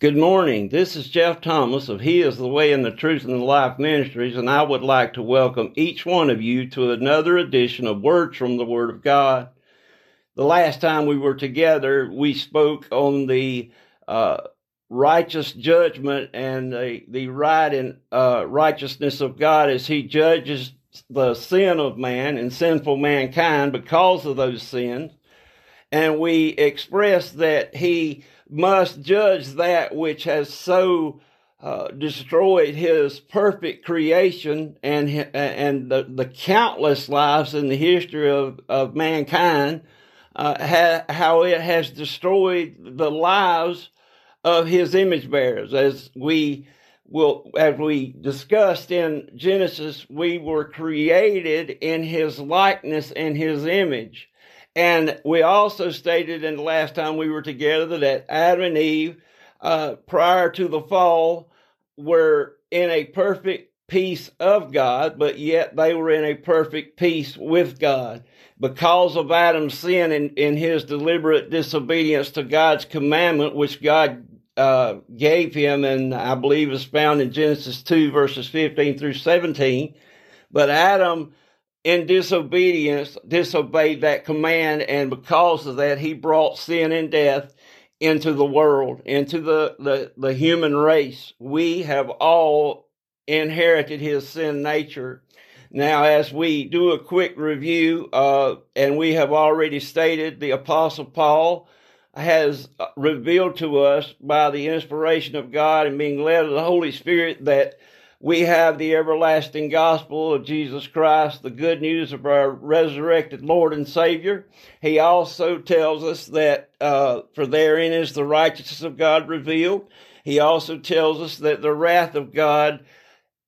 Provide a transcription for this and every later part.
Good morning. This is Jeff Thomas of He is the Way and the Truth and the Life Ministries, and I would like to welcome each one of you to another edition of Words from the Word of God. The last time we were together, we spoke on the uh, righteous judgment and the, the right and uh, righteousness of God as He judges the sin of man and sinful mankind because of those sins. And we expressed that He must judge that which has so uh, destroyed his perfect creation and and the, the countless lives in the history of, of mankind, uh, ha, how it has destroyed the lives of his image bearers. As we will, as we discussed in Genesis, we were created in his likeness and his image. And we also stated in the last time we were together that Adam and Eve, uh, prior to the fall, were in a perfect peace of God, but yet they were in a perfect peace with God. Because of Adam's sin and, in his deliberate disobedience to God's commandment, which God uh, gave him, and I believe is found in Genesis 2, verses 15 through 17. But Adam in disobedience disobeyed that command and because of that he brought sin and death into the world into the, the, the human race. We have all inherited his sin nature. Now as we do a quick review uh, and we have already stated the apostle paul has revealed to us by the inspiration of god and being led of the holy spirit that we have the everlasting gospel of Jesus Christ, the good news of our resurrected Lord and Savior. He also tells us that uh, for therein is the righteousness of God revealed. He also tells us that the wrath of God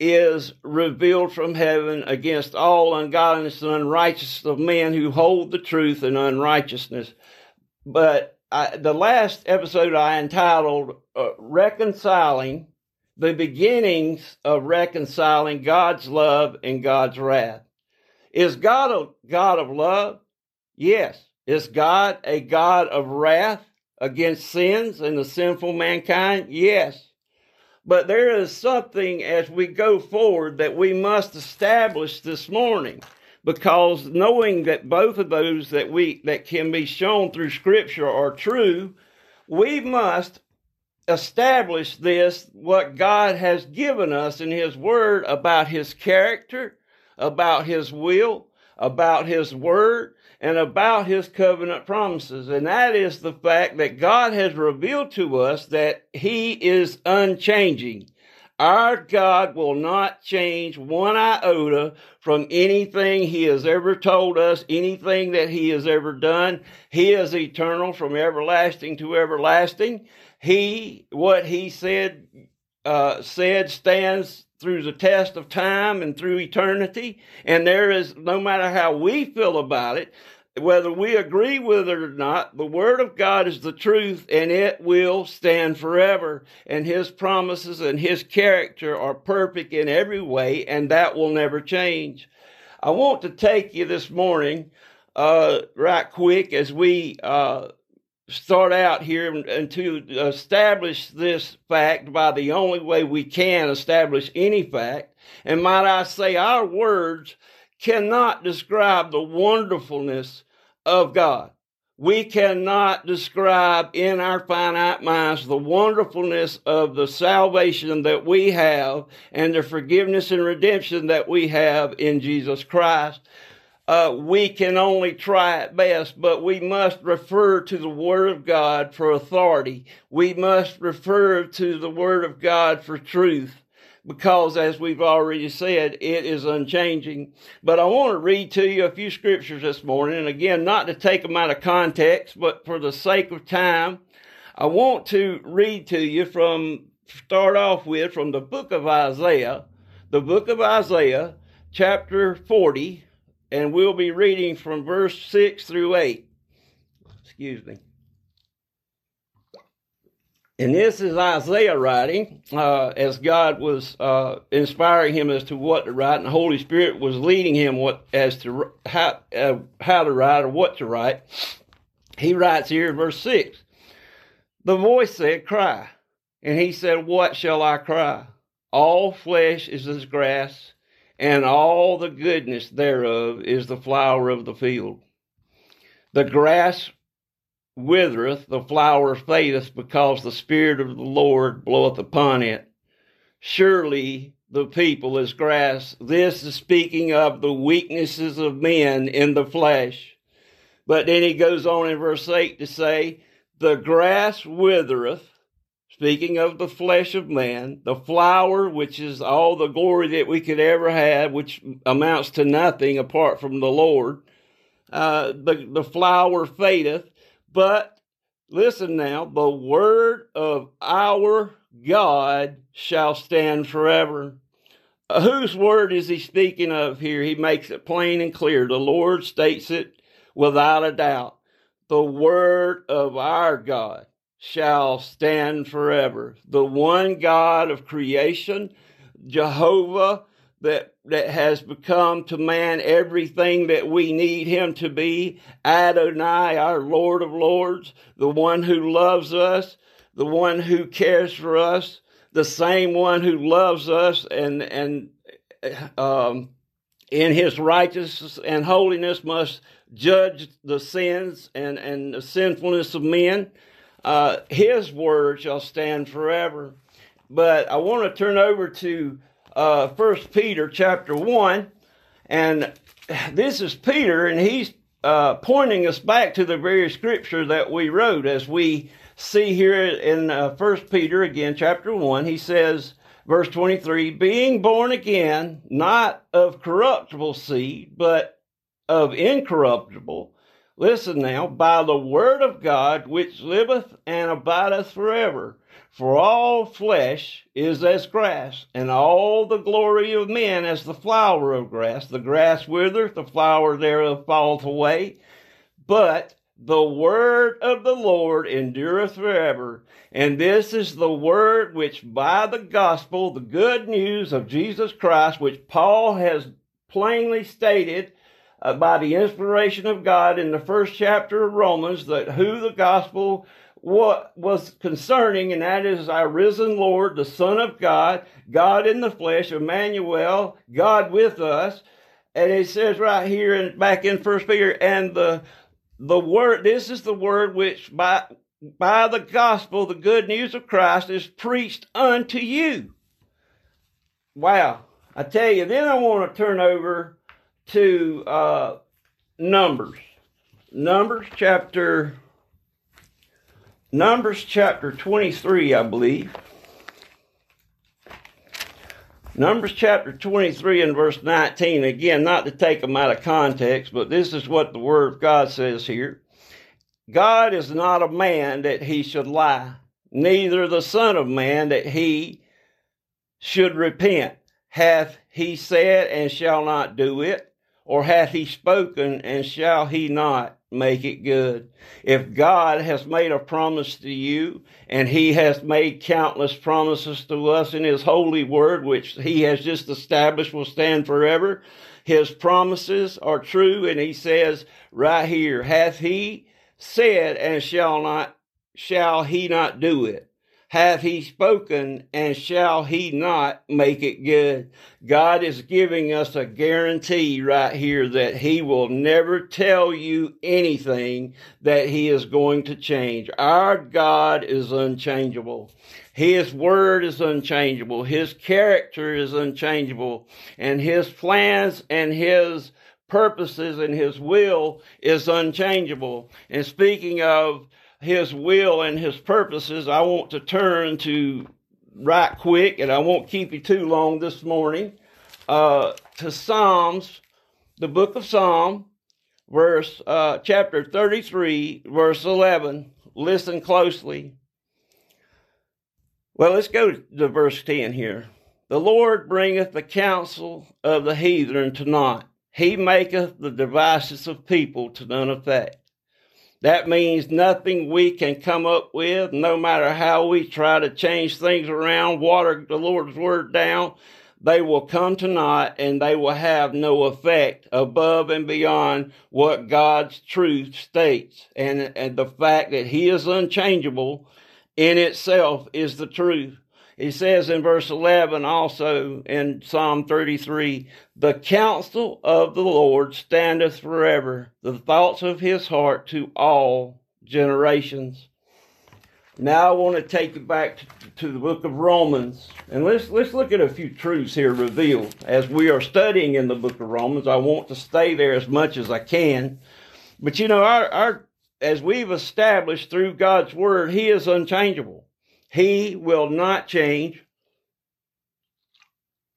is revealed from heaven against all ungodliness and unrighteousness of men who hold the truth in unrighteousness. But I, the last episode I entitled uh, Reconciling the beginnings of reconciling God's love and God's wrath. Is God a God of love? Yes. Is God a God of wrath against sins and the sinful mankind? Yes. But there is something as we go forward that we must establish this morning because knowing that both of those that we that can be shown through scripture are true, we must establish this, what God has given us in His Word about His character, about His will, about His Word, and about His covenant promises. And that is the fact that God has revealed to us that He is unchanging. Our God will not change one iota from anything He has ever told us, anything that He has ever done. He is eternal from everlasting to everlasting he what he said uh, said stands through the test of time and through eternity. And there is no matter how we feel about it, whether we agree with it or not, the Word of God is the truth and it will stand forever. And His promises and His character are perfect in every way, and that will never change. I want to take you this morning, uh, right quick as we, uh, start out here and to establish this fact by the only way we can establish any fact. And might I say, our words cannot describe the wonderfulness of God. We cannot describe in our finite minds the wonderfulness of the salvation that we have and the forgiveness and redemption that we have in Jesus Christ uh, we can only try at best, but we must refer to the Word of God for authority. We must refer to the Word of God for truth because as we've already said, it is unchanging. But I want to read to you a few scriptures this morning. And again, not to take them out of context, but for the sake of time, I want to read to you from, start off with from the book of Isaiah, the book of Isaiah, chapter 40, and we'll be reading from verse 6 through 8. Excuse me. And this is Isaiah writing, uh, as God was uh, inspiring him as to what to write, and the Holy Spirit was leading him what as to how uh, how to write or what to write. He writes here in verse six. The voice said, "Cry." And he said, What shall I cry? All flesh is as grass, and all the goodness thereof is the flower of the field. The grass withereth, the flower fadeth, because the Spirit of the Lord bloweth upon it. Surely the people is grass. This is speaking of the weaknesses of men in the flesh. But then he goes on in verse 8 to say, The grass withereth, speaking of the flesh of man, the flower, which is all the glory that we could ever have, which amounts to nothing apart from the Lord. Uh, the, the flower fadeth, but listen now, the word of our God shall stand forever. Uh, whose word is he speaking of here? He makes it plain and clear. The Lord states it without a doubt. The word of our God shall stand forever. The one God of creation, Jehovah, that, that has become to man everything that we need him to be. Adonai, our Lord of Lords, the one who loves us, the one who cares for us, the same one who loves us and, and, um, in his righteousness and holiness must judge the sins and, and the sinfulness of men. Uh, his word shall stand forever. But I want to turn over to uh, First Peter chapter one, and this is Peter, and he's uh, pointing us back to the very scripture that we wrote. As we see here in uh, First Peter again, chapter one, he says, verse twenty-three, being born again, not of corruptible seed, but of incorruptible. Listen now, by the word of God, which liveth and abideth forever. For all flesh is as grass, and all the glory of men as the flower of grass. The grass withereth, the flower thereof falleth away. But the word of the Lord endureth forever. And this is the word which by the gospel, the good news of Jesus Christ, which Paul has plainly stated uh, by the inspiration of God in the first chapter of Romans, that who the gospel what was concerning, and that is our risen Lord, the Son of God, God in the flesh, Emmanuel, God with us. And it says right here and back in First Peter, and the the word this is the word which by by the gospel, the good news of Christ is preached unto you. Wow. I tell you, then I want to turn over to uh, Numbers. Numbers chapter Numbers chapter 23, I believe. Numbers chapter 23 and verse 19. Again, not to take them out of context, but this is what the Word of God says here. God is not a man that he should lie, neither the Son of Man that he should repent. Hath he said and shall not do it? Or hath he spoken and shall he not make it good. If God has made a promise to you, and He has made countless promises to us in His holy word, which He has just established will stand forever, His promises are true, and He says right here, hath He said and shall not, shall He not do it? Hath he spoken, and shall he not make it good? God is giving us a guarantee right here that he will never tell you anything that he is going to change. Our God is unchangeable. His word is unchangeable. His character is unchangeable. And his plans and his purposes and his will is unchangeable. And speaking of his will and his purposes, I want to turn to right quick, and I won't keep you too long this morning, uh, to Psalms, the book of Psalm, verse, uh, chapter 33, verse 11. Listen closely. Well, let's go to verse 10 here. The Lord bringeth the counsel of the heathen to naught. He maketh the devices of people to none effect. That means nothing we can come up with, no matter how we try to change things around, water the Lord's word down, they will come to naught and they will have no effect above and beyond what God's truth states. And, and the fact that He is unchangeable in itself is the truth. He says in verse 11 also in Psalm 33, the counsel of the Lord standeth forever, the thoughts of his heart to all generations. Now I want to take you back to, the book of Romans, and let's let's look at a few truths here revealed as we are studying in the book of Romans. I want to stay there as much as I can, but you know, our our as we've established through God's word, He is unchangeable. He will not change.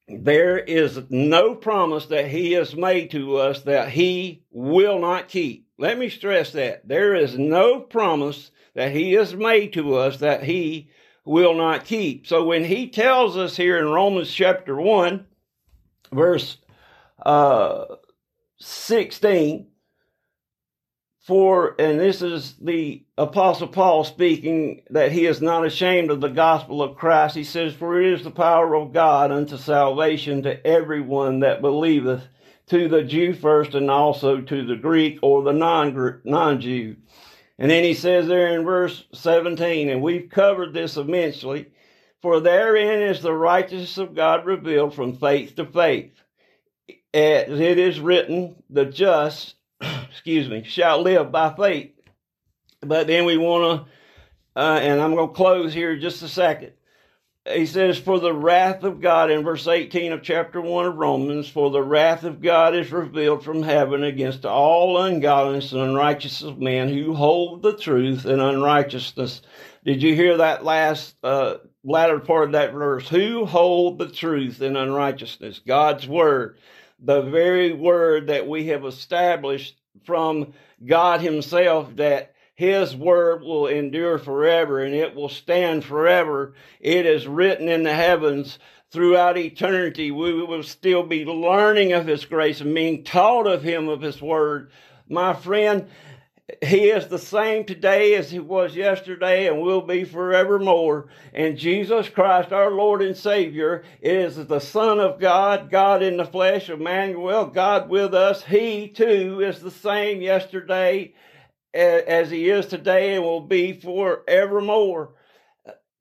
There is no promise that He has made to us that He will not keep. Let me stress that. There is no promise that he has made to us that he will not keep. So when he tells us here in Romans chapter 1, verse uh, 16, for, and this is the Apostle Paul speaking, that he is not ashamed of the gospel of Christ. He says, For it is the power of God unto salvation to everyone that believeth, to the Jew first and also to the Greek or the non Jew. And then he says there in verse 17, and we've covered this immensely, for therein is the righteousness of God revealed from faith to faith. As it is written, the just, excuse me, shall live by faith. But then we want to, uh, and I'm going to close here just a second he says, For the wrath of God, in verse 18 of chapter 1 of Romans, for the wrath of God is revealed from heaven against all ungodliness and unrighteousness of men who hold the truth in unrighteousness. Did you hear that last, uh, latter part of that verse? Who hold the truth in unrighteousness? God's word. The very word that we have established from God Himself that his word will endure forever and it will stand forever. It is written in the heavens throughout eternity. We will still be learning of His grace and being taught of Him of His word. My friend, He is the same today as He was yesterday and will be forevermore. And Jesus Christ, our Lord and Savior, is the Son of God, God in the flesh, Emmanuel, God with us. He too is the same yesterday as he is today and will be forevermore.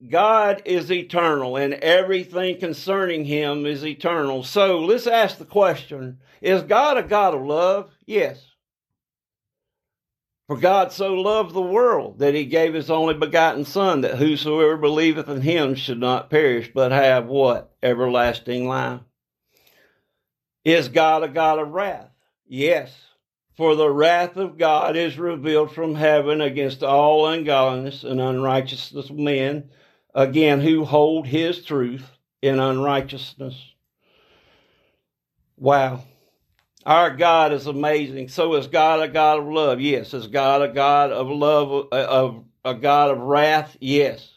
God is eternal and everything concerning him is eternal. So let's ask the question Is God a God of love? Yes. For God so loved the world that he gave his only begotten Son, that whosoever believeth in him should not perish, but have what? Everlasting life. Is God a God of wrath? Yes. For the wrath of God is revealed from heaven against all ungodliness and unrighteousness of men, again, who hold his truth in unrighteousness. Wow. Our God is amazing. So is God a God of love? Yes. Is God a God of love, uh, of a God of wrath? Yes.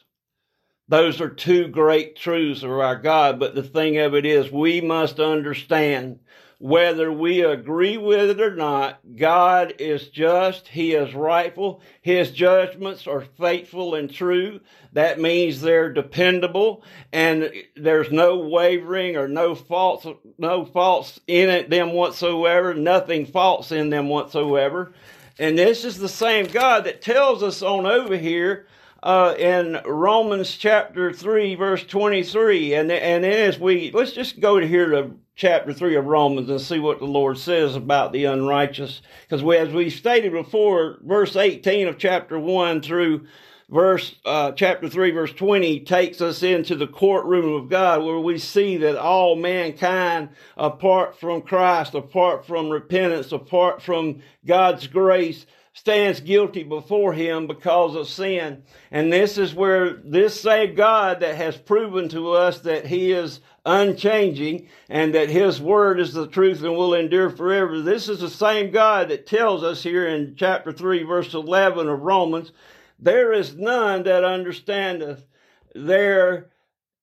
Those are two great truths of our God. But the thing of it is, we must understand whether we agree with it or not, God is just. He is rightful. His judgments are faithful and true. That means they're dependable and there's no wavering or no faults, no faults in it, them whatsoever, nothing false in them whatsoever. And this is the same God that tells us on over here uh, in Romans chapter 3, verse 23. And, and as we, let's just go to here to chapter 3 of Romans and see what the Lord says about the unrighteous. Because we, as we stated before, verse 18 of chapter 1 through verse uh, chapter 3 verse 20 takes us into the courtroom of god where we see that all mankind apart from christ apart from repentance apart from god's grace stands guilty before him because of sin. And this is where this same God that has proven to us that he is unchanging and that his word is the truth and will endure forever. This is the same God that tells us here in chapter 3 verse 11 of Romans, there is none that understandeth. There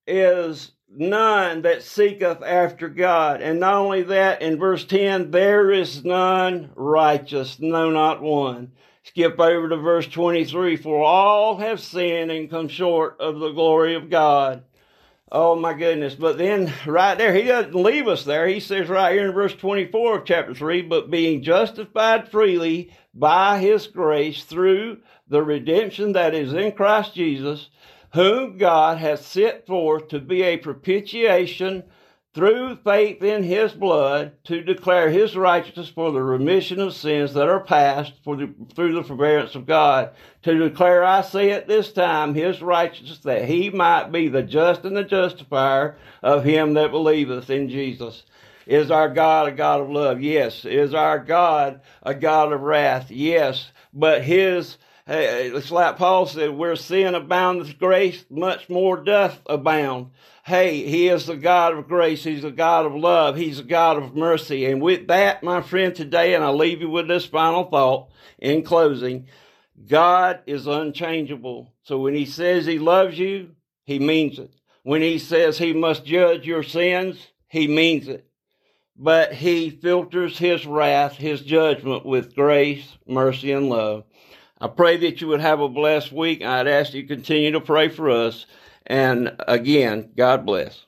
is none that seeketh after God. And not only that, in verse 10, there is none righteous, no, not one. Skip over to verse 23, for all have sinned and come short of the glory of God. Oh my goodness. But then right there, he doesn't leave us there. He says right here in verse 24 of chapter 3, but being justified freely by his grace through the redemption that is in Christ Jesus, whom God hath set forth to be a propitiation through faith in his blood to declare his righteousness for the remission of sins that are past for the, through the forbearance of God. To declare, I say at this time, his righteousness that he might be the just and the justifier of him that believeth in Jesus. Is our God a God of love? Yes. Is our God a God of wrath? Yes. But his it's like Paul said, where sin aboundeth, grace much more doth abound. Hey, He is the God of grace. He's the God of love. He's the God of mercy. And with that, my friend, today, and I'll leave you with this final thought in closing. God is unchangeable. So when He says He loves you, He means it. When He says He must judge your sins, He means it. But He filters His wrath, His judgment with grace, mercy, and love. I pray that you would have a blessed week. I'd ask you to continue to pray for us. And again, God bless.